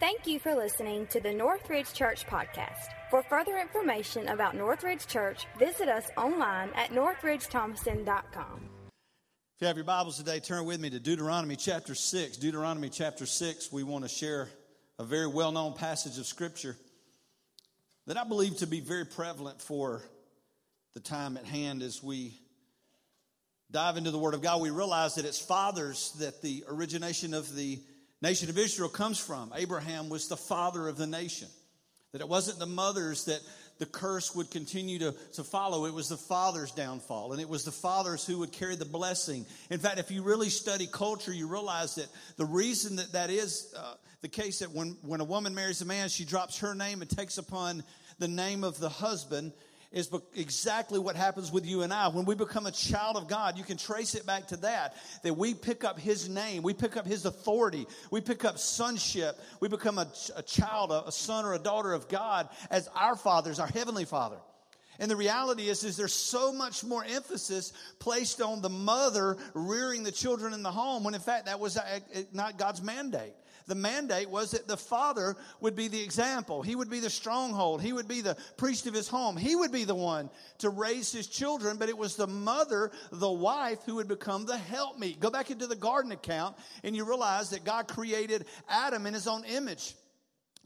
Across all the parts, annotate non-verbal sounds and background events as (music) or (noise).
Thank you for listening to the Northridge Church Podcast. For further information about Northridge Church, visit us online at northridgethomaston.com. If you have your Bibles today, turn with me to Deuteronomy chapter 6. Deuteronomy chapter 6, we want to share a very well known passage of Scripture that I believe to be very prevalent for the time at hand as we dive into the Word of God. We realize that it's fathers that the origination of the nation of Israel comes from. Abraham was the father of the nation. That it wasn't the mothers that the curse would continue to, to follow. It was the father's downfall, and it was the fathers who would carry the blessing. In fact, if you really study culture, you realize that the reason that that is uh, the case that when, when a woman marries a man, she drops her name and takes upon the name of the husband is exactly what happens with you and I. When we become a child of God, you can trace it back to that, that we pick up His name, we pick up His authority, we pick up sonship, we become a, a child, a, a son or a daughter of God as our fathers, our Heavenly Father. And the reality is, is there's so much more emphasis placed on the mother rearing the children in the home when in fact that was uh, not God's mandate the mandate was that the father would be the example. He would be the stronghold. He would be the priest of his home. He would be the one to raise his children, but it was the mother, the wife, who would become the helpmeet. Go back into the garden account and you realize that God created Adam in his own image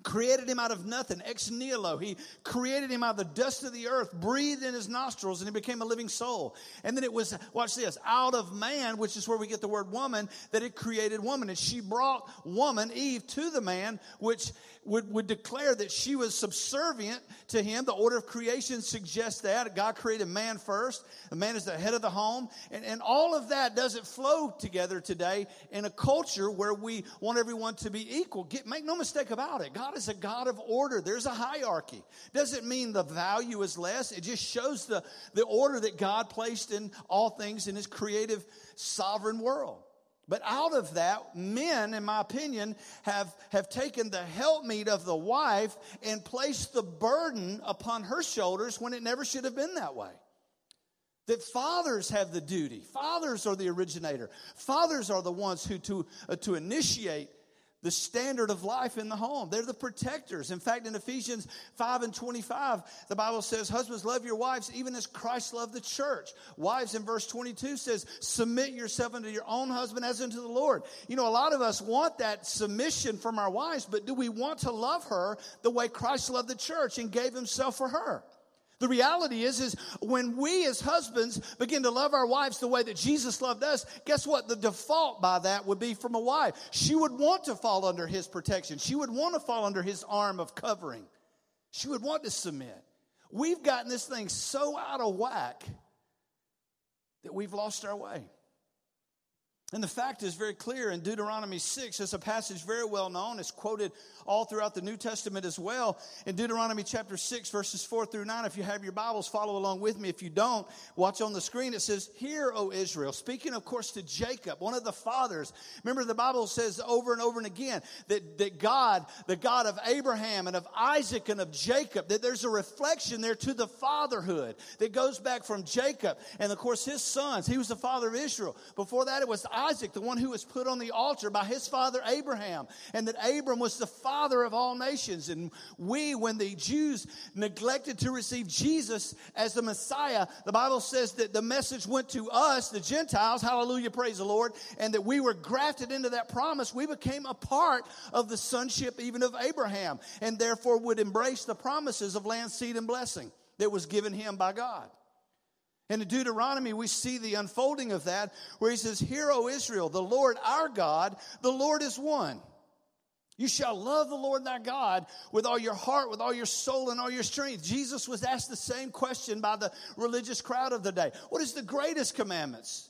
created him out of nothing, ex nihilo. He created him out of the dust of the earth, breathed in his nostrils, and he became a living soul. And then it was, watch this, out of man, which is where we get the word woman, that it created woman. And she brought woman, Eve, to the man, which would, would declare that she was subservient to him. The order of creation suggests that. God created man first. The man is the head of the home. And, and all of that doesn't flow together today in a culture where we want everyone to be equal. Get, make no mistake about it. God is a God of order. There's a hierarchy. Doesn't mean the value is less. It just shows the, the order that God placed in all things in his creative sovereign world. But out of that, men, in my opinion, have, have taken the helpmeet of the wife and placed the burden upon her shoulders when it never should have been that way. That fathers have the duty. Fathers are the originator. Fathers are the ones who to, uh, to initiate the standard of life in the home. They're the protectors. In fact, in Ephesians 5 and 25, the Bible says, Husbands, love your wives even as Christ loved the church. Wives, in verse 22, says, Submit yourself unto your own husband as unto the Lord. You know, a lot of us want that submission from our wives, but do we want to love her the way Christ loved the church and gave himself for her? The reality is, is when we as husbands begin to love our wives the way that Jesus loved us, guess what? The default by that would be from a wife. She would want to fall under his protection. She would want to fall under his arm of covering. She would want to submit. We've gotten this thing so out of whack that we've lost our way. And the fact is very clear in Deuteronomy 6. It's a passage very well known. It's quoted all throughout the New Testament as well. In Deuteronomy chapter 6, verses 4 through 9, if you have your Bibles, follow along with me. If you don't, watch on the screen. It says, Hear, O Israel. Speaking, of course, to Jacob, one of the fathers. Remember, the Bible says over and over and again that, that God, the God of Abraham and of Isaac and of Jacob, that there's a reflection there to the fatherhood that goes back from Jacob and, of course, his sons. He was the father of Israel. Before that, it was the one who was put on the altar by his father Abraham, and that Abram was the father of all nations. And we, when the Jews neglected to receive Jesus as the Messiah, the Bible says that the message went to us, the Gentiles, hallelujah, praise the Lord, and that we were grafted into that promise. We became a part of the sonship even of Abraham, and therefore would embrace the promises of land, seed, and blessing that was given him by God. And in Deuteronomy, we see the unfolding of that where he says, Hear, O Israel, the Lord our God, the Lord is one. You shall love the Lord thy God with all your heart, with all your soul, and all your strength. Jesus was asked the same question by the religious crowd of the day. What is the greatest commandments?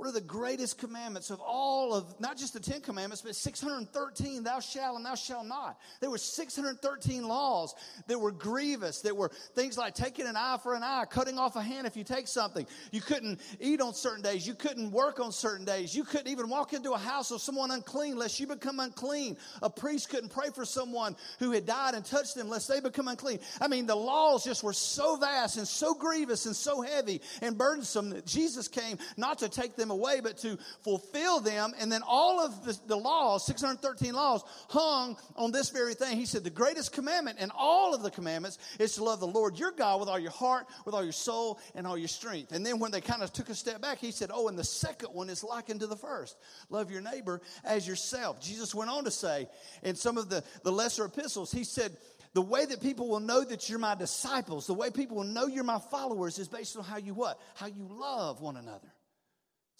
What are the greatest commandments of all of, not just the Ten Commandments, but 613, thou shalt and thou shalt not. There were 613 laws that were grievous, that were things like taking an eye for an eye, cutting off a hand if you take something. You couldn't eat on certain days. You couldn't work on certain days. You couldn't even walk into a house of someone unclean lest you become unclean. A priest couldn't pray for someone who had died and touched them lest they become unclean. I mean, the laws just were so vast and so grievous and so heavy and burdensome that Jesus came not to take them away, but to fulfill them. And then all of the, the laws, 613 laws, hung on this very thing. He said, the greatest commandment in all of the commandments is to love the Lord your God with all your heart, with all your soul, and all your strength. And then when they kind of took a step back, he said, oh, and the second one is likened to the first. Love your neighbor as yourself. Jesus went on to say in some of the, the lesser epistles, he said, the way that people will know that you're my disciples, the way people will know you're my followers is based on how you what? How you love one another.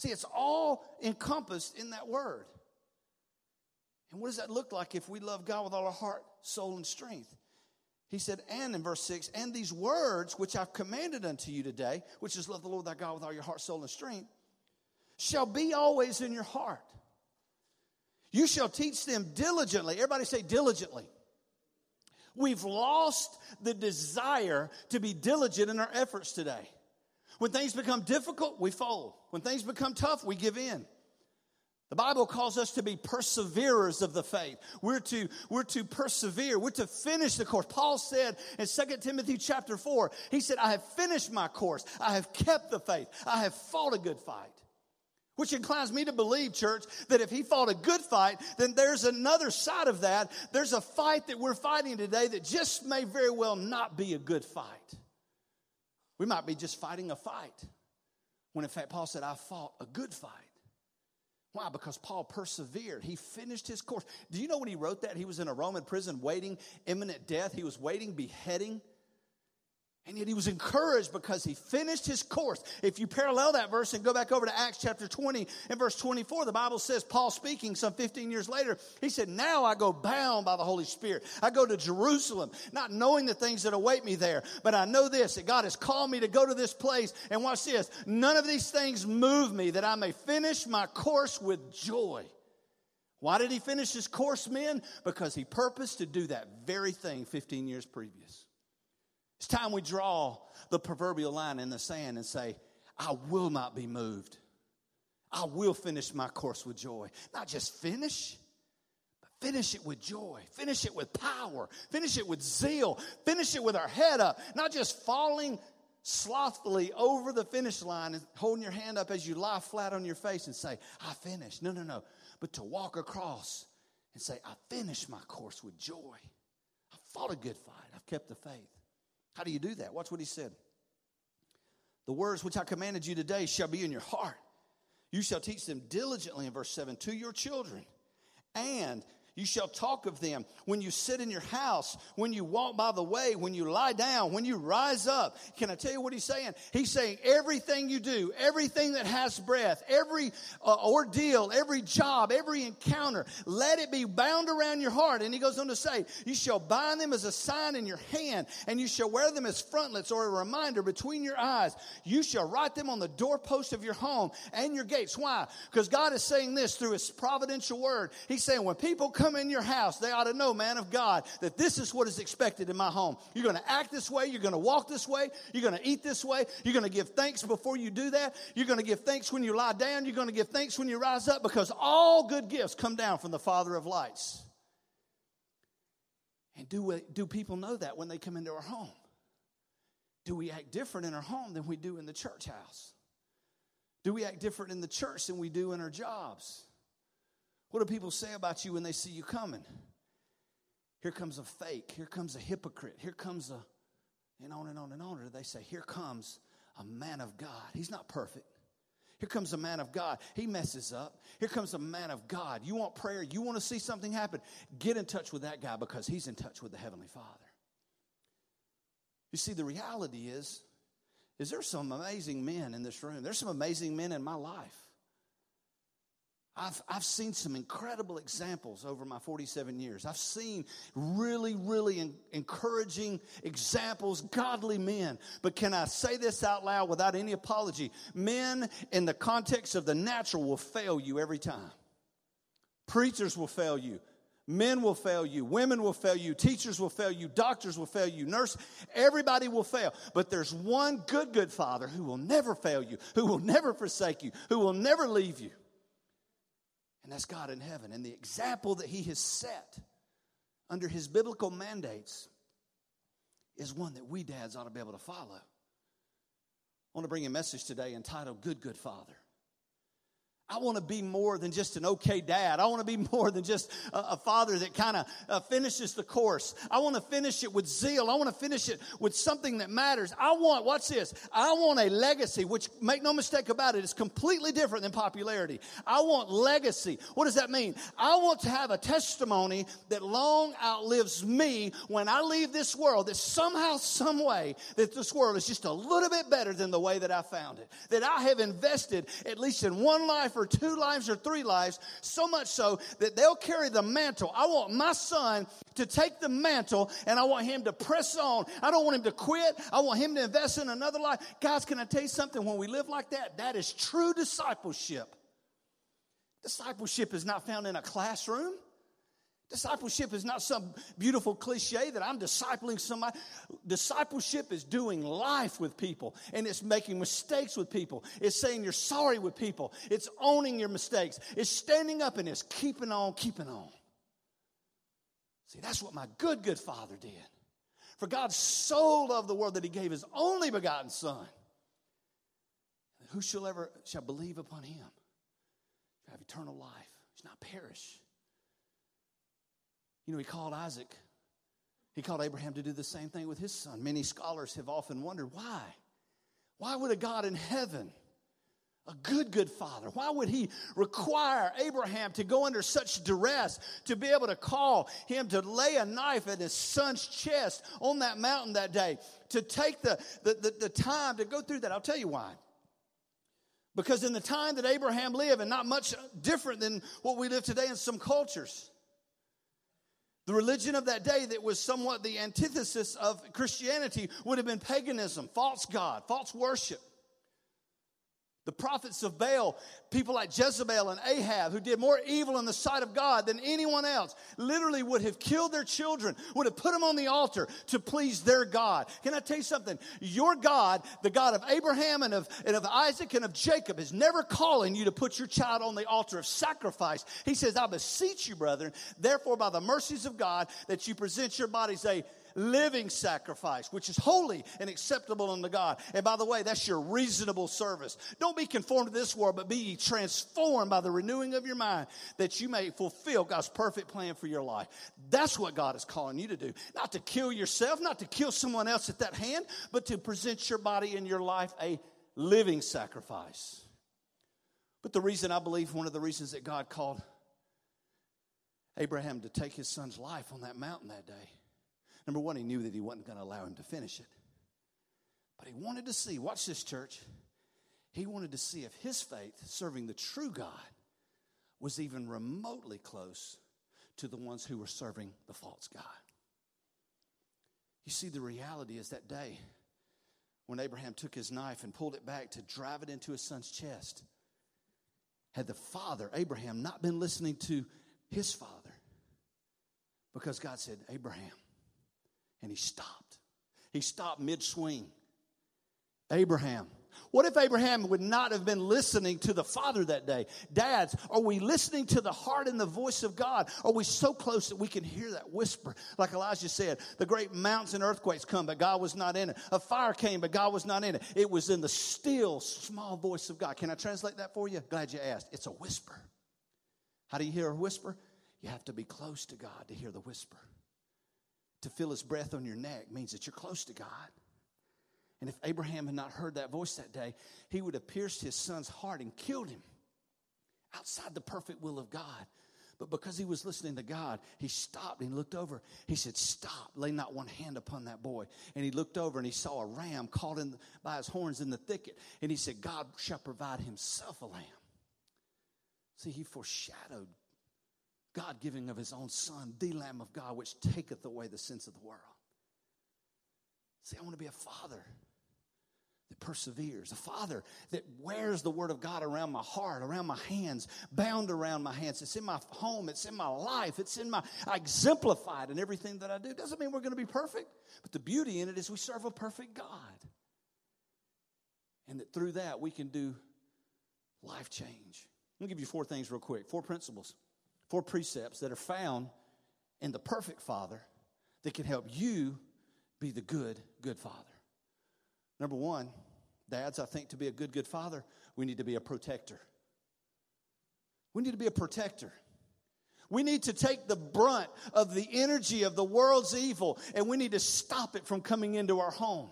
See, it's all encompassed in that word. And what does that look like if we love God with all our heart, soul, and strength? He said, and in verse 6, and these words which I've commanded unto you today, which is love the Lord thy God with all your heart, soul, and strength, shall be always in your heart. You shall teach them diligently. Everybody say diligently. We've lost the desire to be diligent in our efforts today. When things become difficult, we fold. When things become tough, we give in. The Bible calls us to be perseverers of the faith. We're to, we're to persevere. We're to finish the course. Paul said in 2 Timothy chapter 4, he said, I have finished my course. I have kept the faith. I have fought a good fight. Which inclines me to believe, church, that if he fought a good fight, then there's another side of that. There's a fight that we're fighting today that just may very well not be a good fight. We might be just fighting a fight. When in fact, Paul said, I fought a good fight. Why? Because Paul persevered. He finished his course. Do you know when he wrote that? He was in a Roman prison waiting imminent death. He was waiting beheading. And yet he was encouraged because he finished his course. If you parallel that verse and go back over to Acts chapter 20 and verse 24, the Bible says, Paul speaking some 15 years later, he said, Now I go bound by the Holy Spirit. I go to Jerusalem, not knowing the things that await me there. But I know this, that God has called me to go to this place. And watch this none of these things move me that I may finish my course with joy. Why did he finish his course, men? Because he purposed to do that very thing 15 years previous. It's time we draw the proverbial line in the sand and say, I will not be moved. I will finish my course with joy. Not just finish, but finish it with joy. Finish it with power. Finish it with zeal. Finish it with our head up. Not just falling slothfully over the finish line and holding your hand up as you lie flat on your face and say, I finished. No, no, no. But to walk across and say, I finished my course with joy. I fought a good fight. I've kept the faith. How do you do that? Watch what he said. The words which I commanded you today shall be in your heart. You shall teach them diligently, in verse 7, to your children. And you shall talk of them when you sit in your house, when you walk by the way, when you lie down, when you rise up. Can I tell you what he's saying? He's saying everything you do, everything that has breath, every uh, ordeal, every job, every encounter, let it be bound around your heart. And he goes on to say, You shall bind them as a sign in your hand, and you shall wear them as frontlets or a reminder between your eyes. You shall write them on the doorpost of your home and your gates. Why? Because God is saying this through his providential word. He's saying, When people come in your house, they ought to know, man of God, that this is what is expected in my home. You're going to act this way. You're going to walk this way. You're going to eat this way. You're going to give thanks before you do that. You're going to give thanks when you lie down. You're going to give thanks when you rise up because all good gifts come down from the Father of lights. And do, do people know that when they come into our home? Do we act different in our home than we do in the church house? Do we act different in the church than we do in our jobs? What do people say about you when they see you coming? Here comes a fake. Here comes a hypocrite. Here comes a, and on and on and on. Or they say, Here comes a man of God. He's not perfect. Here comes a man of God. He messes up. Here comes a man of God. You want prayer? You want to see something happen? Get in touch with that guy because he's in touch with the Heavenly Father. You see, the reality is, is there some amazing men in this room. There's some amazing men in my life. I've, I've seen some incredible examples over my 47 years. I've seen really, really encouraging examples, godly men. But can I say this out loud without any apology? Men, in the context of the natural, will fail you every time. Preachers will fail you. Men will fail you. Women will fail you. Teachers will fail you. Doctors will fail you. Nurse, everybody will fail. But there's one good, good father who will never fail you, who will never forsake you, who will never leave you. And that's God in heaven. And the example that He has set under His biblical mandates is one that we dads ought to be able to follow. I want to bring a message today entitled Good, Good Father. I want to be more than just an okay dad. I want to be (laughs) more than just a, a father that kind of uh, finishes the course. I want to finish it with zeal. I want to finish it with something that matters. I want, what's this? I want a legacy, which make no mistake about it, is completely different than popularity. I want legacy. What does that mean? I want to have a testimony that long outlives me when I leave this world, that somehow, some way, that this world is just a little bit better than the way that I found it. That I have invested at least in one life or two lives or three lives, so much so that they'll carry the mantle. I want my son to take the mantle and I want him to press on. I don't want him to quit. I want him to invest in another life. Guys, can I tell you something? When we live like that, that is true discipleship. Discipleship is not found in a classroom. Discipleship is not some beautiful cliche that I'm discipling somebody. Discipleship is doing life with people and it's making mistakes with people. It's saying you're sorry with people. It's owning your mistakes. It's standing up and it's keeping on, keeping on. See, that's what my good, good father did. For God so loved the world that he gave his only begotten son. Who shall ever shall believe upon him shall have eternal life, shall not perish you know, he called Isaac, he called Abraham to do the same thing with his son. Many scholars have often wondered why. Why would a God in heaven, a good, good father, why would he require Abraham to go under such duress to be able to call him to lay a knife at his son's chest on that mountain that day, to take the, the, the, the time to go through that? I'll tell you why. Because in the time that Abraham lived, and not much different than what we live today in some cultures, the religion of that day that was somewhat the antithesis of Christianity would have been paganism, false God, false worship. The prophets of Baal, people like Jezebel and Ahab, who did more evil in the sight of God than anyone else, literally would have killed their children, would have put them on the altar to please their God. Can I tell you something? Your God, the God of Abraham and of, and of Isaac and of Jacob, is never calling you to put your child on the altar of sacrifice. He says, I beseech you, brethren, therefore, by the mercies of God, that you present your bodies a living sacrifice, which is holy and acceptable unto God. And by the way, that's your reasonable service. Don't be conformed to this world, but be transformed by the renewing of your mind that you may fulfill God's perfect plan for your life. That's what God is calling you to do. Not to kill yourself, not to kill someone else at that hand, but to present your body and your life a living sacrifice. But the reason I believe one of the reasons that God called Abraham to take his son's life on that mountain that day Number one, he knew that he wasn't going to allow him to finish it. But he wanted to see, watch this, church. He wanted to see if his faith, serving the true God, was even remotely close to the ones who were serving the false God. You see, the reality is that day when Abraham took his knife and pulled it back to drive it into his son's chest, had the father, Abraham, not been listening to his father, because God said, Abraham, and he stopped. He stopped mid swing. Abraham. What if Abraham would not have been listening to the Father that day? Dads, are we listening to the heart and the voice of God? Are we so close that we can hear that whisper? Like Elijah said, the great mountains and earthquakes come, but God was not in it. A fire came, but God was not in it. It was in the still, small voice of God. Can I translate that for you? Glad you asked. It's a whisper. How do you hear a whisper? You have to be close to God to hear the whisper to feel his breath on your neck means that you're close to God. And if Abraham had not heard that voice that day, he would have pierced his son's heart and killed him outside the perfect will of God. But because he was listening to God, he stopped and looked over. He said, Stop, lay not one hand upon that boy. And he looked over and he saw a ram caught in, by his horns in the thicket. And he said, God shall provide himself a lamb. See, he foreshadowed God giving of his own son, the Lamb of God, which taketh away the sins of the world. See, I want to be a father that perseveres, a father that wears the word of God around my heart, around my hands, bound around my hands. It's in my home, it's in my life, it's in my, I exemplify it in everything that I do. Doesn't mean we're going to be perfect, but the beauty in it is we serve a perfect God. And that through that we can do life change. Let me give you four things real quick, four principles four precepts that are found in the perfect father that can help you be the good, good father. Number one, dads, I think to be a good, good father, we need to be a protector. We need to be a protector. We need to take the brunt of the energy of the world's evil and we need to stop it from coming into our home.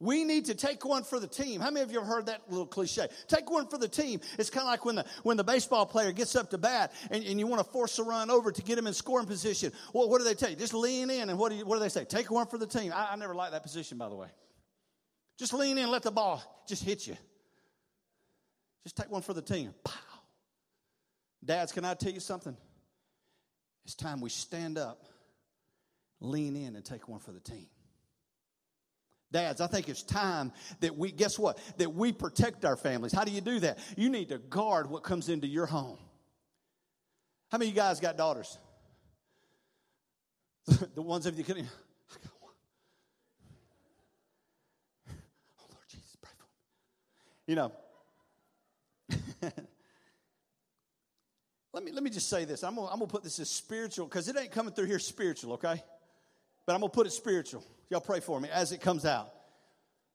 We need to take one for the team. How many of you have heard that little cliche? Take one for the team. It's kind of like when the, when the baseball player gets up to bat and, and you want to force a run over to get him in scoring position. Well, what do they tell you? Just lean in and what do, you, what do they say? Take one for the team. I, I never liked that position, by the way. Just lean in, let the ball just hit you. Just take one for the team. Pow. Dads, can I tell you something? It's time we stand up, lean in, and take one for the team. Dads, I think it's time that we, guess what? That we protect our families. How do you do that? You need to guard what comes into your home. How many of you guys got daughters? (laughs) the ones of you can. (laughs) I got one. Oh, Lord Jesus, pray for me. You know, (laughs) let me, let me just say this. I'm going I'm to put this as spiritual because it ain't coming through here spiritual, okay? But I'm going to put it spiritual. Y'all pray for me as it comes out.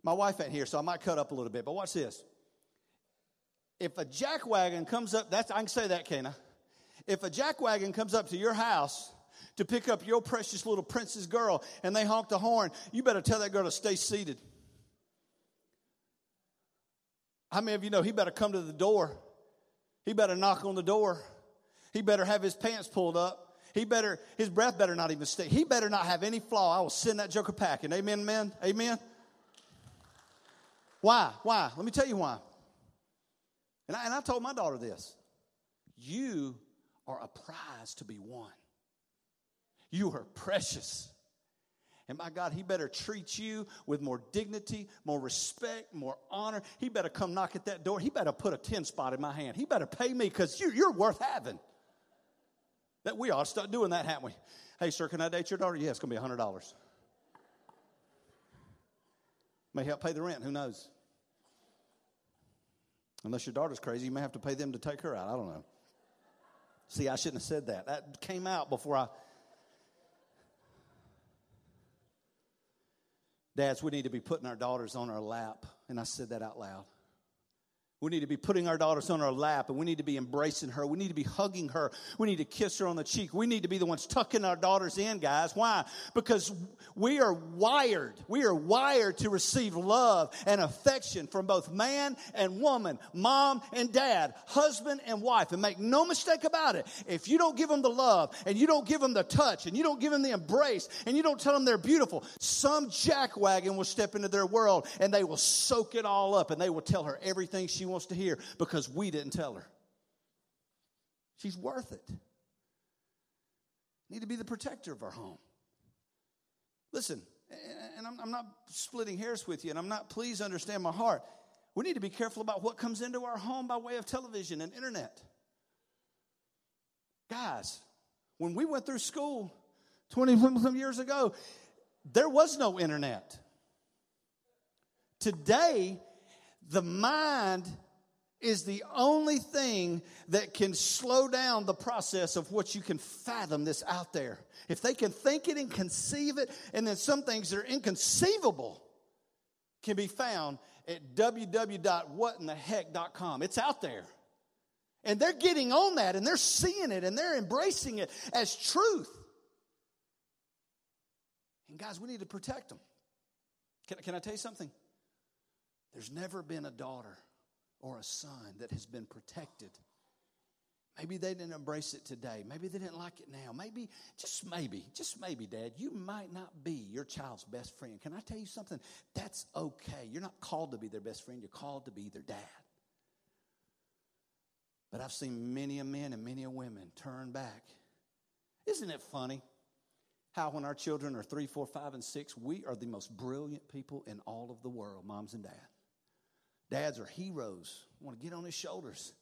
My wife ain't here, so I might cut up a little bit, but watch this. If a jackwagon comes up, that's, I can say that, can I? If a jackwagon comes up to your house to pick up your precious little princess girl and they honk the horn, you better tell that girl to stay seated. How many of you know he better come to the door? He better knock on the door. He better have his pants pulled up. He better, his breath better not even stay. He better not have any flaw. I will send that joker packing. Amen, man? Amen? Why? Why? Let me tell you why. And I, and I told my daughter this You are a prize to be won. You are precious. And my God, he better treat you with more dignity, more respect, more honor. He better come knock at that door. He better put a 10 spot in my hand. He better pay me because you, you're worth having. That we ought to start doing that, haven't we? Hey, sir, can I date your daughter? Yeah, it's going to be $100. May help pay the rent. Who knows? Unless your daughter's crazy, you may have to pay them to take her out. I don't know. See, I shouldn't have said that. That came out before I. Dads, we need to be putting our daughters on our lap. And I said that out loud. We need to be putting our daughters on our lap and we need to be embracing her. We need to be hugging her. We need to kiss her on the cheek. We need to be the ones tucking our daughters in, guys. Why? Because we are wired. We are wired to receive love and affection from both man and woman, mom and dad, husband and wife. And make no mistake about it. If you don't give them the love and you don't give them the touch and you don't give them the embrace and you don't tell them they're beautiful, some jackwagon will step into their world and they will soak it all up and they will tell her everything she wants to hear because we didn't tell her. She's worth it. Need to be the protector of our home. Listen, and I'm, not splitting hairs with you, and I'm not, please understand my heart. We need to be careful about what comes into our home by way of television and internet. Guys, when we went through school 20 some years ago, there was no internet. Today, the mind is the only thing that can slow down the process of what you can fathom this out there. If they can think it and conceive it, and then some things that are inconceivable can be found at www.whatintheheck.com. It's out there. And they're getting on that and they're seeing it and they're embracing it as truth. And guys, we need to protect them. Can, can I tell you something? There's never been a daughter or a son that has been protected. Maybe they didn't embrace it today. Maybe they didn't like it now. Maybe, just maybe, just maybe, Dad, you might not be your child's best friend. Can I tell you something? That's okay. You're not called to be their best friend, you're called to be their dad. But I've seen many a men and many a women turn back. Isn't it funny how, when our children are three, four, five, and six, we are the most brilliant people in all of the world, moms and dads? Dads are heroes. want to get on his shoulders.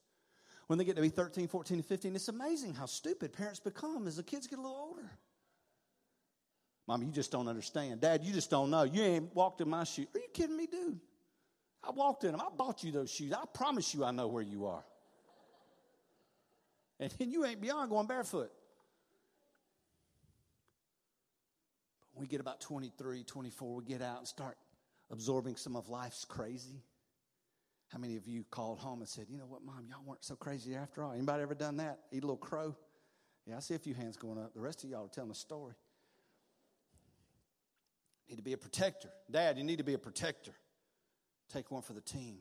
When they get to be 13, 14, and 15, it's amazing how stupid parents become as the kids get a little older. Mom, you just don't understand. Dad, you just don't know. You ain't walked in my shoes. Are you kidding me, dude? I walked in them. I bought you those shoes. I promise you I know where you are. And then you ain't beyond going barefoot. But when we get about 23, 24, we get out and start absorbing some of life's crazy How many of you called home and said, you know what, mom, y'all weren't so crazy after all? Anybody ever done that? Eat a little crow? Yeah, I see a few hands going up. The rest of y'all are telling a story. Need to be a protector. Dad, you need to be a protector. Take one for the team.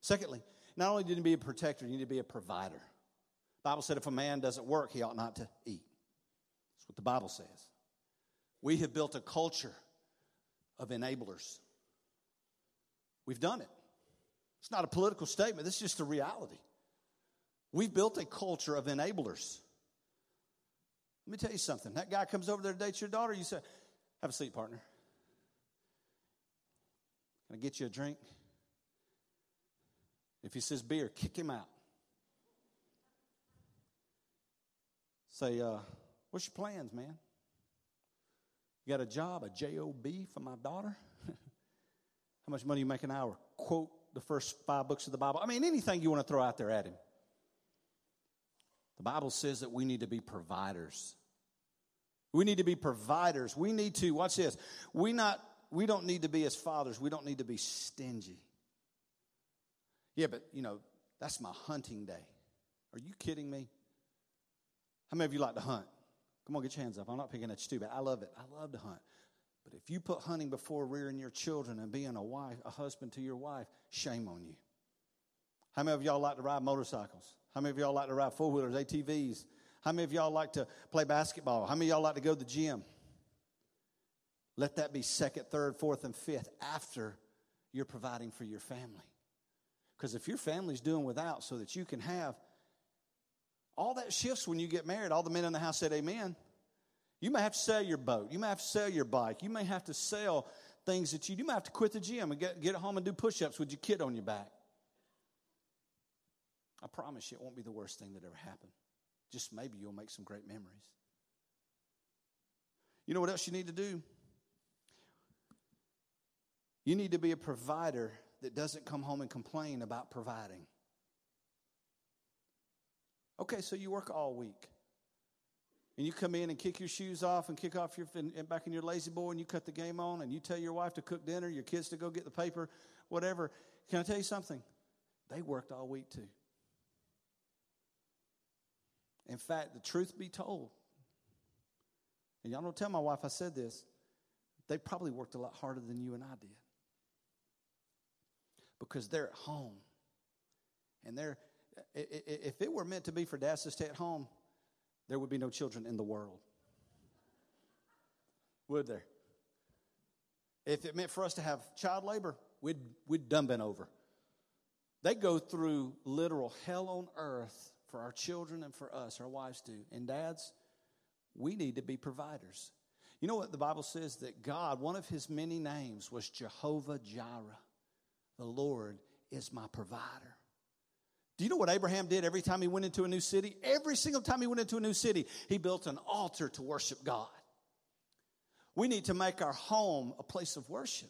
Secondly, not only do you need to be a protector, you need to be a provider. The Bible said if a man doesn't work, he ought not to eat. That's what the Bible says. We have built a culture of enablers. We've done it. It's not a political statement, this is just a reality. We've built a culture of enablers. Let me tell you something. That guy comes over there to date your daughter, you say, Have a seat, partner. Can I get you a drink? If he says beer, kick him out. Say, uh, what's your plans, man? You got a job, a job for my daughter? (laughs) How much money you make an hour? Quote the first five books of the Bible. I mean, anything you want to throw out there at him. The Bible says that we need to be providers. We need to be providers. We need to, watch this. We not we don't need to be as fathers, we don't need to be stingy. Yeah, but you know, that's my hunting day. Are you kidding me? How many of you like to hunt? Come on, get your hands up. I'm not picking at you too bad. I love it. I love to hunt. But if you put hunting before rearing your children and being a wife, a husband to your wife, shame on you. How many of y'all like to ride motorcycles? How many of y'all like to ride four wheelers, ATVs? How many of y'all like to play basketball? How many of y'all like to go to the gym? Let that be second, third, fourth, and fifth after you're providing for your family. Because if your family's doing without so that you can have, all that shifts when you get married. All the men in the house said amen. You may have to sell your boat. You may have to sell your bike. You may have to sell things that you, you might have to quit the gym and get, get home and do push ups with your kid on your back. I promise you it won't be the worst thing that ever happened. Just maybe you'll make some great memories. You know what else you need to do? You need to be a provider that doesn't come home and complain about providing. Okay, so you work all week. And you come in and kick your shoes off and kick off your back in your La-Z-Boy and you cut the game on and you tell your wife to cook dinner, your kids to go get the paper, whatever. Can I tell you something? They worked all week too. In fact, the truth be told, and y'all don't tell my wife I said this, they probably worked a lot harder than you and I did because they're at home. And they're, if it were meant to be for dads to stay at home, there would be no children in the world. Would there? If it meant for us to have child labor, we'd, we'd done been over. They go through literal hell on earth for our children and for us, our wives do. And dads, we need to be providers. You know what the Bible says? That God, one of his many names was Jehovah Jireh. The Lord is my provider. Do you know what Abraham did every time he went into a new city? Every single time he went into a new city, he built an altar to worship God. We need to make our home a place of worship.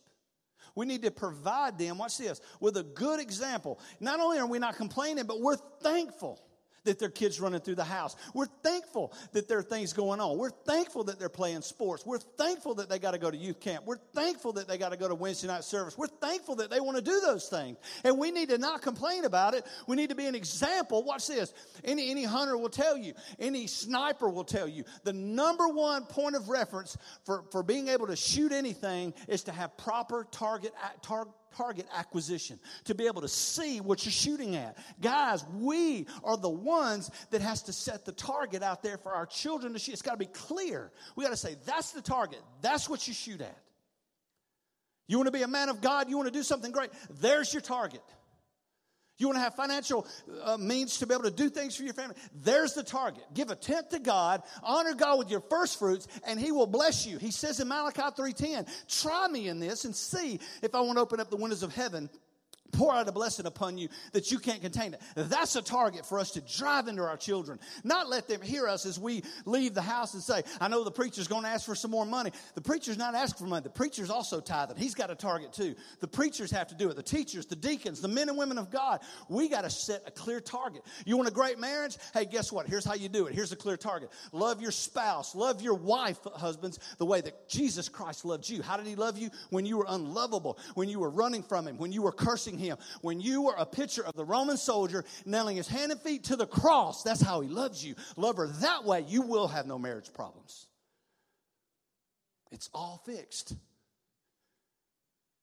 We need to provide them, watch this, with a good example. Not only are we not complaining, but we're thankful that their kids running through the house. We're thankful that there are things going on. We're thankful that they're playing sports. We're thankful that they got to go to youth camp. We're thankful that they got to go to Wednesday night service. We're thankful that they want to do those things. And we need to not complain about it. We need to be an example. Watch this. Any, any hunter will tell you, any sniper will tell you, the number one point of reference for, for being able to shoot anything is to have proper target, target target acquisition, to be able to see what you're shooting at. Guys, we are the ones that has to set the target out there for our children to shoot. It's got to be clear. We got to say, that's the target. That's what you shoot at. You want to be a man of God? You want to do something great? There's your target. You want to have financial uh, means to be able to do things for your family? There's the target. Give a tenth to God, honor God with your first fruits, and He will bless you. He says in Malachi 3:10, "Try me in this and see if I won't open up the windows of heaven pour out a blessing upon you that you can't contain it. That's a target for us to drive into our children. Not let them hear us as we leave the house and say, I know the preacher's going to ask for some more money. The preacher's not asking for money. The preacher's also tithing. He's got a target too. The preachers have to do it. The teachers, the deacons, the men and women of God. We got to set a clear target. You want a great marriage? Hey, guess what? Here's how you do it. Here's a clear target. Love your spouse. Love your wife, husbands, the way that Jesus Christ loved you. How did he love you? When you were unlovable, when you were running from him, when you were cursing him. When you were a picture of the Roman soldier nailing his hand and feet to the cross, that's how he loves you. Love her that way, you will have no marriage problems. It's all fixed.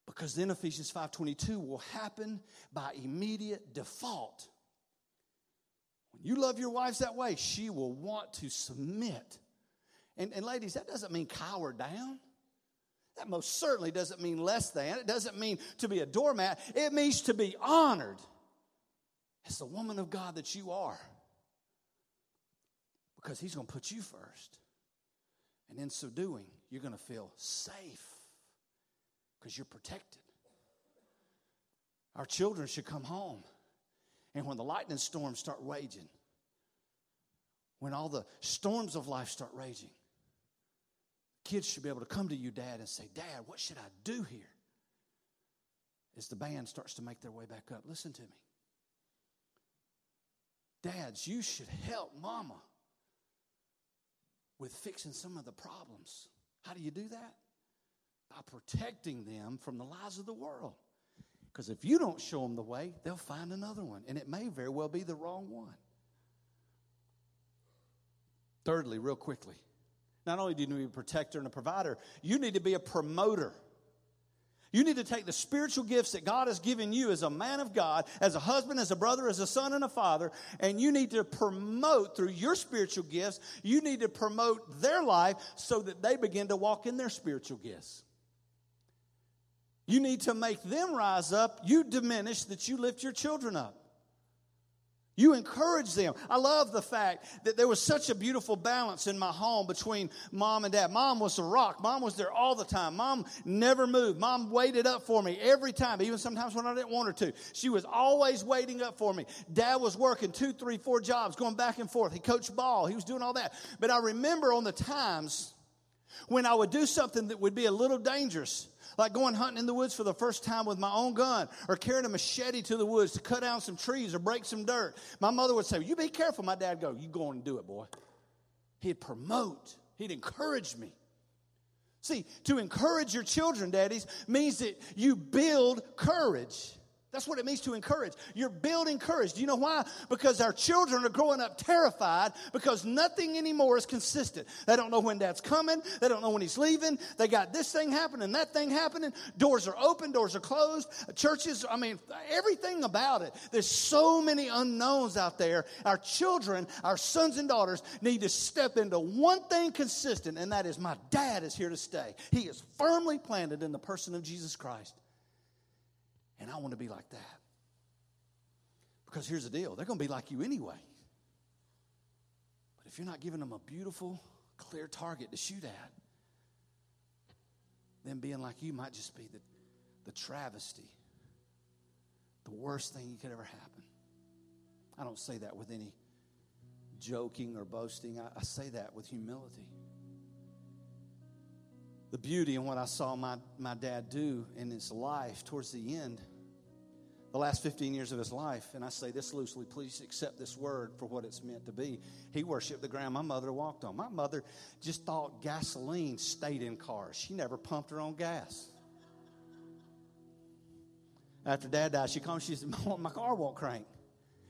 Because then Ephesians 5:22 will happen by immediate default. When you love your wives that way, she will want to submit. And, and ladies, that doesn't mean cower down. That most certainly doesn't mean less than. It doesn't mean to be a doormat. It means to be honored as the woman of God that you are. Because He's going to put you first. And in so doing, you're going to feel safe because you're protected. Our children should come home. And when the lightning storms start raging, when all the storms of life start raging, kids should be able to come to you, Dad, and say, Dad, what should I do here? As the band starts to make their way back up, listen to me. Dads, you should help Mama with fixing some of the problems. How do you do that? By protecting them from the lies of the world. Because if you don't show them the way, they'll find another one, and it may very well be the wrong one. Thirdly, real quickly, not only do you need to be a protector and a provider, you need to be a promoter. You need to take the spiritual gifts that God has given you as a man of God, as a husband, as a brother, as a son, and a father, and you need to promote through your spiritual gifts, you need to promote their life so that they begin to walk in their spiritual gifts. You need to make them rise up, you diminish that you lift your children up. You encourage them. I love the fact that there was such a beautiful balance in my home between mom and dad. Mom was the rock. Mom was there all the time. Mom never moved. Mom waited up for me every time, even sometimes when I didn't want her to. She was always waiting up for me. Dad was working two, three, four jobs, going back and forth. He coached ball. He was doing all that. But I remember on the times when I would do something that would be a little dangerous like going hunting in the woods for the first time with my own gun or carrying a machete to the woods to cut down some trees or break some dirt. My mother would say, You be careful. My dad go, You go and do it, boy. He'd promote, he'd encourage me. See, to encourage your children, daddies, means that you build courage. That's what it means to encourage. You're building courage. Do you know why? Because our children are growing up terrified because nothing anymore is consistent. They don't know when dad's coming. They don't know when he's leaving. They got this thing happening, that thing happening. Doors are open, doors are closed. Churches, I mean, everything about it. There's so many unknowns out there. Our children, our sons and daughters need to step into one thing consistent, and that is my dad is here to stay. He is firmly planted in the person of Jesus Christ. And I want to be like that. Because here's the deal they're going to be like you anyway. But if you're not giving them a beautiful, clear target to shoot at, then being like you might just be the, the travesty, the worst thing that could ever happen. I don't say that with any joking or boasting, I, I say that with humility the beauty in what I saw my, my dad do in his life towards the end, the last 15 years of his life, and I say this loosely, please accept this word for what it's meant to be. He worshiped the ground my mother walked on. My mother just thought gasoline stayed in cars, she never pumped her own gas. After dad died, she called, she said, My car won't crank.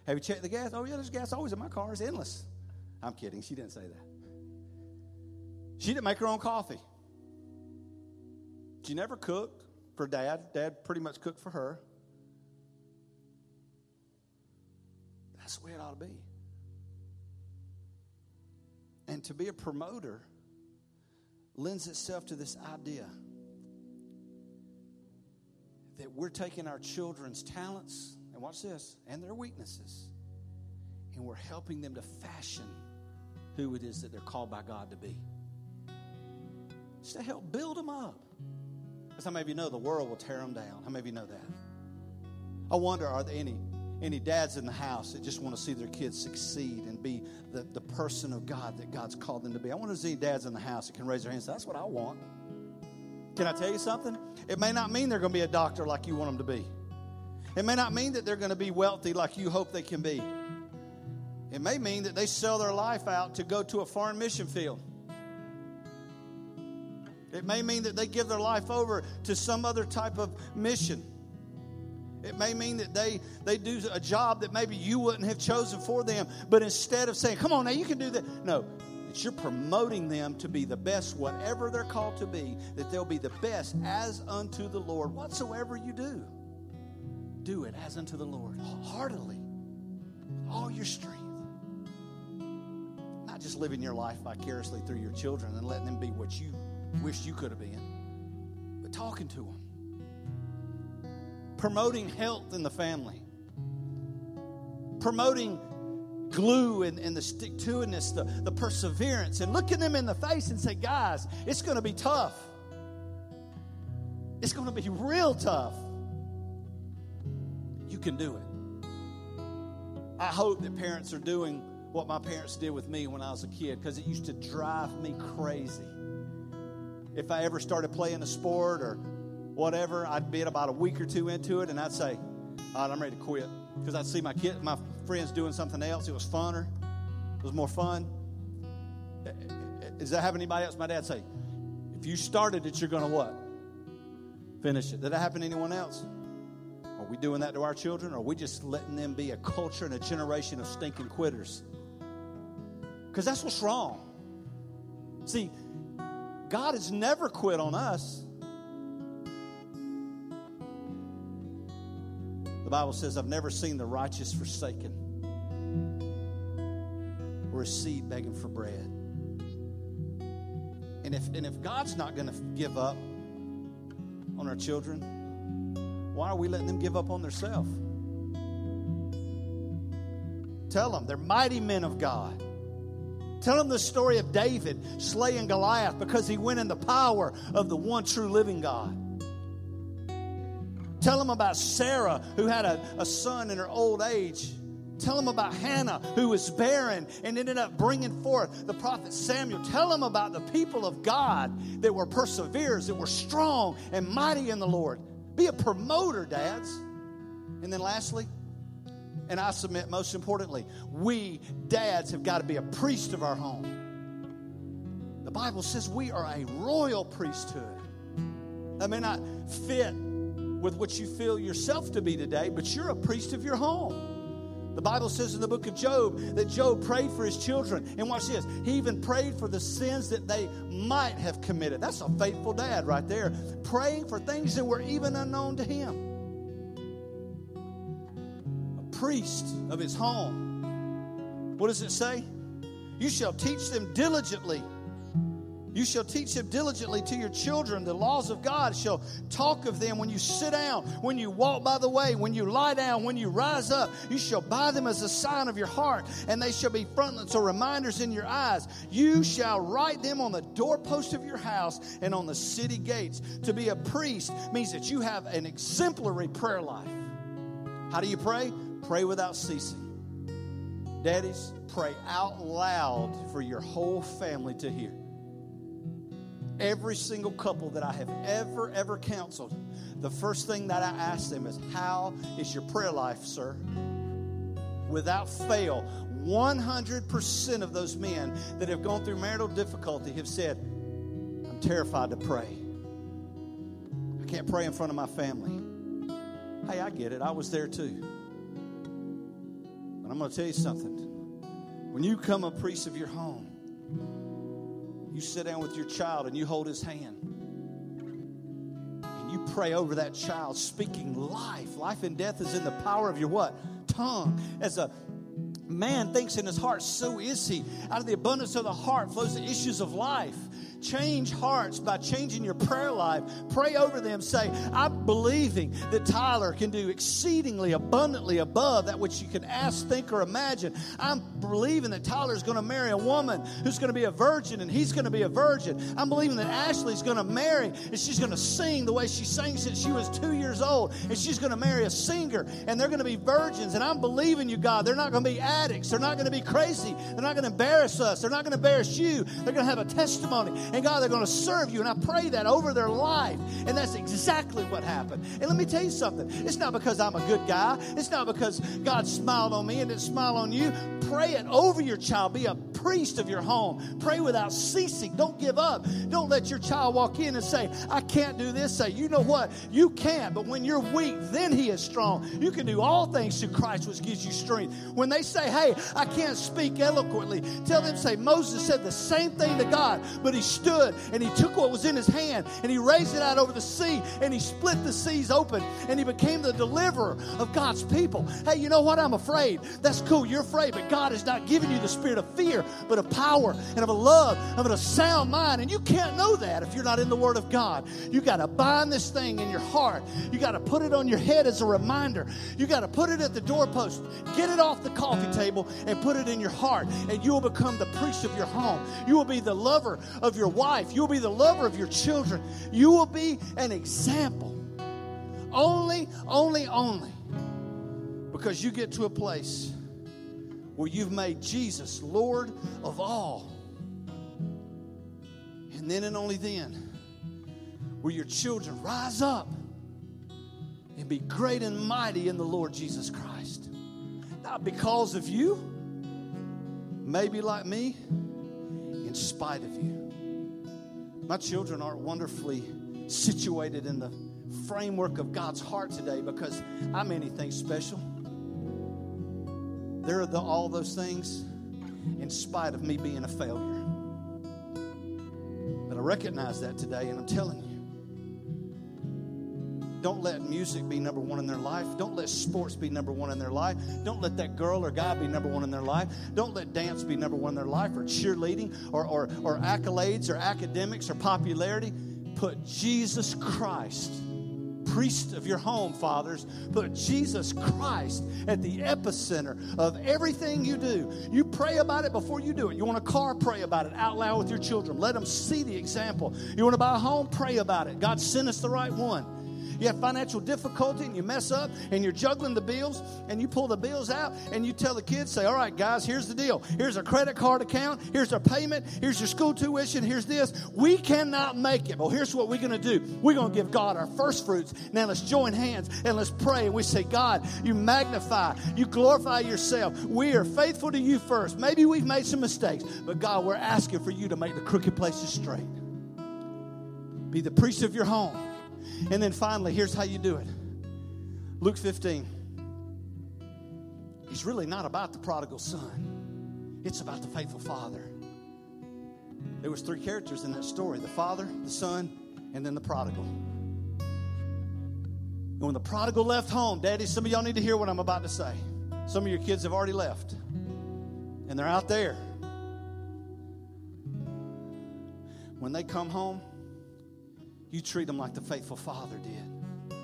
Have you checked the gas? Oh, yeah, there's gas always in my car. It's endless. I'm kidding. She didn't say that. She didn't make her own coffee. She never cooked for dad. Dad pretty much cooked for her. That's the way it ought to be. And to be a promoter lends itself to this idea that we're taking our children's talents, and watch this, and their weaknesses, and we're helping them to fashion who it is that they're called by God to be. Just to help build them up. Because how many of you know the world will tear them down? How many of you know that? I wonder, are there any any dads in the house that just want to see their kids succeed and be the, the person of God that God's called them to be? I wonder if there's any dads in the house that can raise their hands. That's what I want. Can I tell you something? It may not mean they're going to be a doctor like you want them to be. It may not mean that they're going to be wealthy like you hope they can be. It may mean that they sell their life out to go to a foreign mission field. It may mean that they give their life over to some other type of mission. It may mean that they, they do a job that maybe you wouldn't have chosen for them. But instead of saying, come on now, you can do that. No, you're promoting them to be the best, whatever they're called to be, that they'll be the best as unto the Lord. Whatsoever you do, do it as unto the Lord, heartily, all your strength. Not just living your life vicariously through your children and letting them be what you wish you could have been, but talking to them, promoting health in the family, promoting glue and, and the stick to itness, the, the perseverance, and looking them in the face and say, guys, it's going to be tough. It's going to be real tough. You can do it. I hope that parents are doing what my parents did with me when I was a kid because it used to drive me crazy. If I ever started playing a sport or whatever, I'd be about a week or two into it and I'd say, all right, I'm ready to quit. Because I'd see my kid, my friends doing something else. It was funner. It was more fun. Eh, eh, does that happen to anybody else? My dad say, if you started it, you're going to what? Finish it. Did that happen to anyone else? Are we doing that to our children? Or are we just letting them be a culture and a generation of stinking quitters? Because that's what's wrong. See, God has never quit on us. The Bible says, I've never seen the righteous forsaken or a seed begging for bread. And if, and if God's not going to give up on our children, why are we letting them give up on themselves? Tell them they're mighty men of God. Tell them the story of David slaying Goliath because he went in the power of the one true living God. Tell them about Sarah, who had a, a son in her old age. Tell them about Hannah, who was barren and ended up bringing forth the prophet Samuel. Tell them about the people of God that were perseverers, that were strong and mighty in the Lord. Be a promoter, dads. And then lastly, and I submit most importantly, we dads have got to be a priest of our home. The Bible says we are a royal priesthood. That may not fit with what you feel yourself to be today, but you're a priest of your home. The Bible says in the book of Job that Job prayed for his children. And watch this. He even prayed for the sins that they might have committed. That's a faithful dad right there. Praying for things that were even unknown to him. Priest of his home. What does it say? You shall teach them diligently you shall teach them diligently to your children the laws of God. Shall talk of them when you sit down, when you walk by the way, when you lie down, when you rise up. You shall buy them as a sign of your heart, and they shall be frontlets or reminders in your eyes. You shall write them on the doorpost of your house and on the city gates. To be a priest means that you have an exemplary prayer life. How do you pray? Pray without ceasing. Daddies, pray out loud for your whole family to hear every single couple that I have ever, ever counseled, the first thing that I ask them is, How is your prayer life, sir? Without fail, 100% of those men that have gone through marital difficulty have said, I'm terrified to pray. I can't pray in front of my family. Hey, I get it. I was there too. But I'm going to tell you something. When you come a priest of your home, you sit down with your child and you hold his hand. And you pray over that child, speaking life. Life and death is in the power of your what? Tongue. As a man thinks in his heart, so is he. Out of the abundance of the heart flows the issues of life. Change hearts by changing your prayer life. Pray over them. Say, I'm believing that Tyler can do exceedingly abundantly above that which you can ask, think, or imagine. I'm believing that Tyler is going to marry a woman who's going to be a virgin and he's going to be a virgin. I'm believing that Ashley's going to marry and she's going to sing the way she sang since she was two years old. And she's going to marry a singer and they're going to be virgins. And I'm believing you, God. They're not going to be addicts. They're not going to be crazy. They're not going to embarrass us. They're not going to embarrass you. They're going to have a testimony. And God, they're going to serve you. And I pray that over their life. And that's exactly what happened. And let me tell you something. It's not because I'm a good guy. It's not because God smiled on me and didn't smile on you. Pray it over your child. Be a priest of your home. Pray without ceasing. Don't give up. Don't let your child walk in and say, I can't do this. Say, you know what? You can't. But when you're weak, then he is strong. You can do all things through Christ, which gives you strength. When they say, hey, I can't speak eloquently, tell them, say, Moses said the same thing to God, but he stood and he took what was in his hand and he raised it out over the sea and he split the seas open and he became the deliverer of God's people. Hey, you know what? I'm afraid. That's cool. You're afraid, but God has not given you the spirit of fear, but of power and of a love, of a sound mind. And you can't know that if you're not in the Word of God. You got to bind this thing in your heart. You got to put it on your head as a reminder. You got to put it at the doorpost. Get it off the coffee table and put it in your heart, and you will become the priest of your home. You will be the lover of your wife. You will be the lover of your children. You will be an example. Only, only, only because you get to a place where you've made Jesus Lord of all. And then and only then will your children rise up and be great and mighty in the Lord Jesus Christ. Not because of you, maybe like me, in spite of you. My children aren't wonderfully situated in the framework of God's heart today because I'm anything special. They're the, all those things in spite of me being a failure. But I recognize that today, and I'm telling you. Don't let music be number one in their life. Don't let sports be number one in their life. Don't let that girl or guy be number one in their life. Don't let dance be number one in their life or cheerleading or, or, or accolades or academics or popularity. Put Jesus Christ priest of your home, fathers. Put Jesus Christ at the epicenter of everything you do. You pray about it before you do it. You want a car, pray about it out loud with your children. Let them see the example. You want to buy a home, pray about it. God sent us the right one you have financial difficulty and you mess up and you're juggling the bills and you pull the bills out and you tell the kids, say, all right, guys, here's the deal. Here's a credit card account. Here's our payment. Here's your school tuition. Here's this. We cannot make it. Well, here's what we're going to do. We're going to give God our first fruits. Now let's join hands and let's pray. And we say, God, you magnify, you glorify yourself. We are faithful to you first. Maybe we've made some mistakes, but God, we're asking for you to make the crooked places straight. Be the priest of your home. And then finally, here's how you do it Luke 15. He's really not about the prodigal son, it's about the faithful father. There was three characters in that story the father, the son, and then the prodigal. And when the prodigal left home, Daddy, some of y'all need to hear what I'm about to say. Some of your kids have already left, and they're out there. When they come home, you treat them like the faithful father did.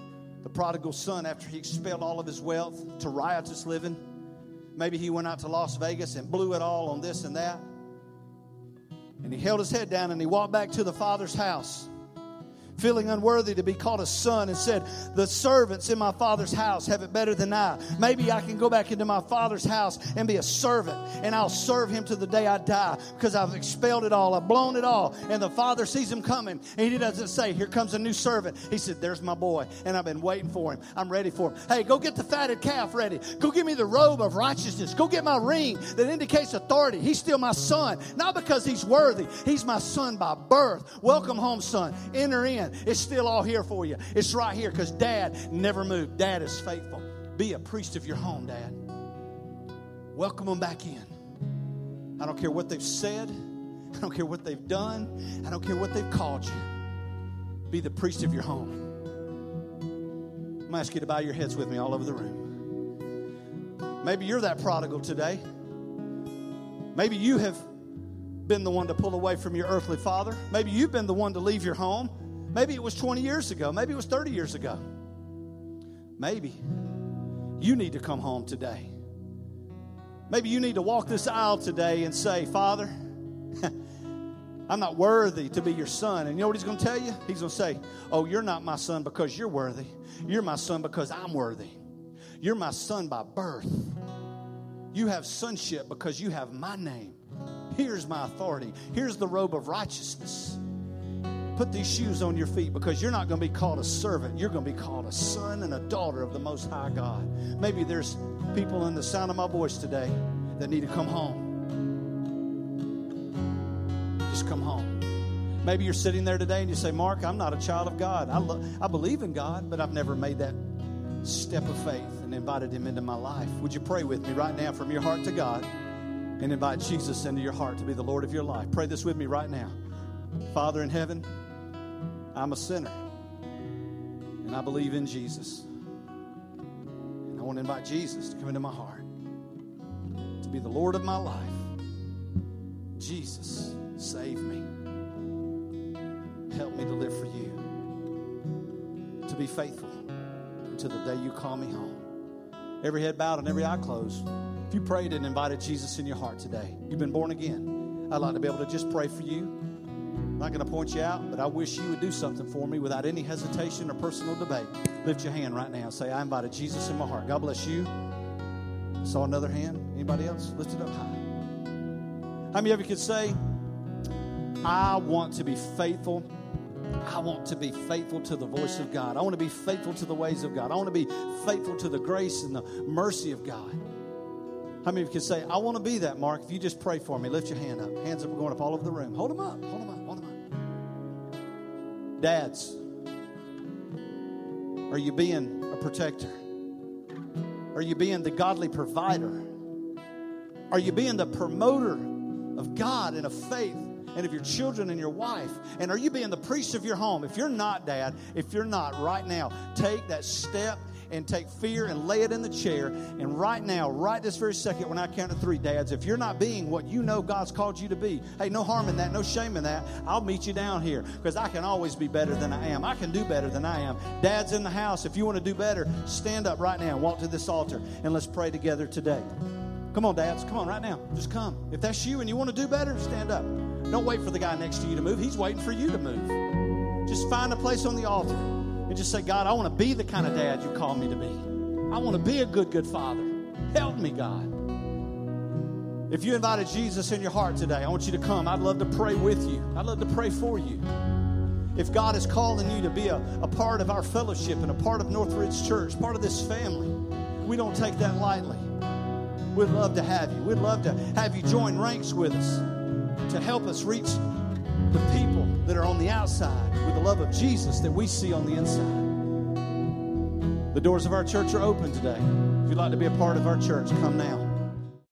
The prodigal son, after he expelled all of his wealth to riotous living, maybe he went out to Las Vegas and blew it all on this and that. And he held his head down and he walked back to the father's house feeling unworthy to be called a son, and said, The servants in my father's house have it better than I. Maybe I can go back into my father's house and be a servant, and I'll serve him to the day I die because I've expelled it all, I've blown it all. And the father sees him coming, and he doesn't say, Here comes a new servant. He said, There's my boy, and I've been waiting for him. I'm ready for him. Hey, go get the fatted calf ready. Go give me the robe of righteousness. Go get my ring that indicates authority. He's still my son, not because he's worthy, he's my son by birth. Welcome home, son. Enter in. It's still all here for you. It's right here because dad never moved. Dad is faithful. Be a priest of your home, dad. Welcome them back in. I don't care what they've said. I don't care what they've done. I don't care what they've called you. Be the priest of your home. I'm going to ask you to bow your heads with me all over the room. Maybe you're that prodigal today. Maybe you have been the one to pull away from your earthly father. Maybe you've been the one to leave your home. Maybe it was 20 years ago. Maybe it was 30 years ago. Maybe you need to come home today. Maybe you need to walk this aisle today and say, Father, (laughs) I'm not worthy to be your son. And you know what he's going to tell you? He's going to say, Oh, you're not my son because you're worthy. You're my son because I'm worthy. You're my son by birth. You have sonship because you have my name. Here's my authority. Here's the robe of righteousness. Put these shoes on your feet because you're not going to be called a servant. You're going to be called a son and a daughter of the Most High God. Maybe there's people in the sound of my voice today that need to come home. Just come home. Maybe you're sitting there today and you say, Mark, I'm not a child of God. I, lo- I believe in God, but I've never made that step of faith and invited Him into my life. Would you pray with me right now from your heart to God and invite Jesus into your heart to be the Lord of your life? Pray this with me right now. Father in heaven, I'm a sinner and I believe in Jesus. And I want to invite Jesus to come into my heart to be the Lord of my life. Jesus, save me. Help me to live for you, to be faithful until the day you call me home. Every head bowed and every eye closed. If you prayed and invited Jesus in your heart today, you've been born again. I'd like to be able to just pray for you. I'm not going to point you out, but I wish you would do something for me without any hesitation or personal debate. Lift your hand right now. Say, I invited Jesus in my heart. God bless you. Saw another hand. Anybody else? Lift it up high. How many of you could say, I want to be faithful I want to be faithful to the voice of God. I want to be faithful to the ways of God. I want to be faithful to the grace and the mercy of God. How many of you can say, I want to be that, Mark? If you just pray for me, lift your hand up. Hands up, going up all over the room. Hold them up, hold them up. Dads, are you being a protector? Are you being the godly provider? Are you being the promoter of God and of faith and of your children and your wife? And are you being the priest of your home? If you're not, Dad, if you're not, right now, take that step and take fear and lay it in the chair. And right now, right this very second, when I count to three, dads, if you're not being what you know God's called you to be, hey, no harm in that, no shame in that. I'll meet you down here because I can always be better than I am. I can do better than I am. Dad's in the house. If you want to do better, stand up right now and walk to this altar and let's pray together today. Come on, dads. Come on, right now. Just come. If that's you and you want to do better, stand up. Don't wait for the guy next to you to move. He's waiting for you to move. Just find a place on the altar and just say, God, I want to be the kind of dad you call me to be. I want to be a good, good father. Help me, God. If you invited Jesus in your heart today, I want you to come. I'd love to pray with you, I'd love to pray for you. If God is calling you to be a, a part of our fellowship and a part of Northridge Church, part of this family, we don't take that lightly. We'd love to have you. We'd love to have you join ranks with us to help us reach the people that are on the outside with the love of Jesus that we see on the inside. The doors of our church are open today. If you'd like to be a part of our church, come now.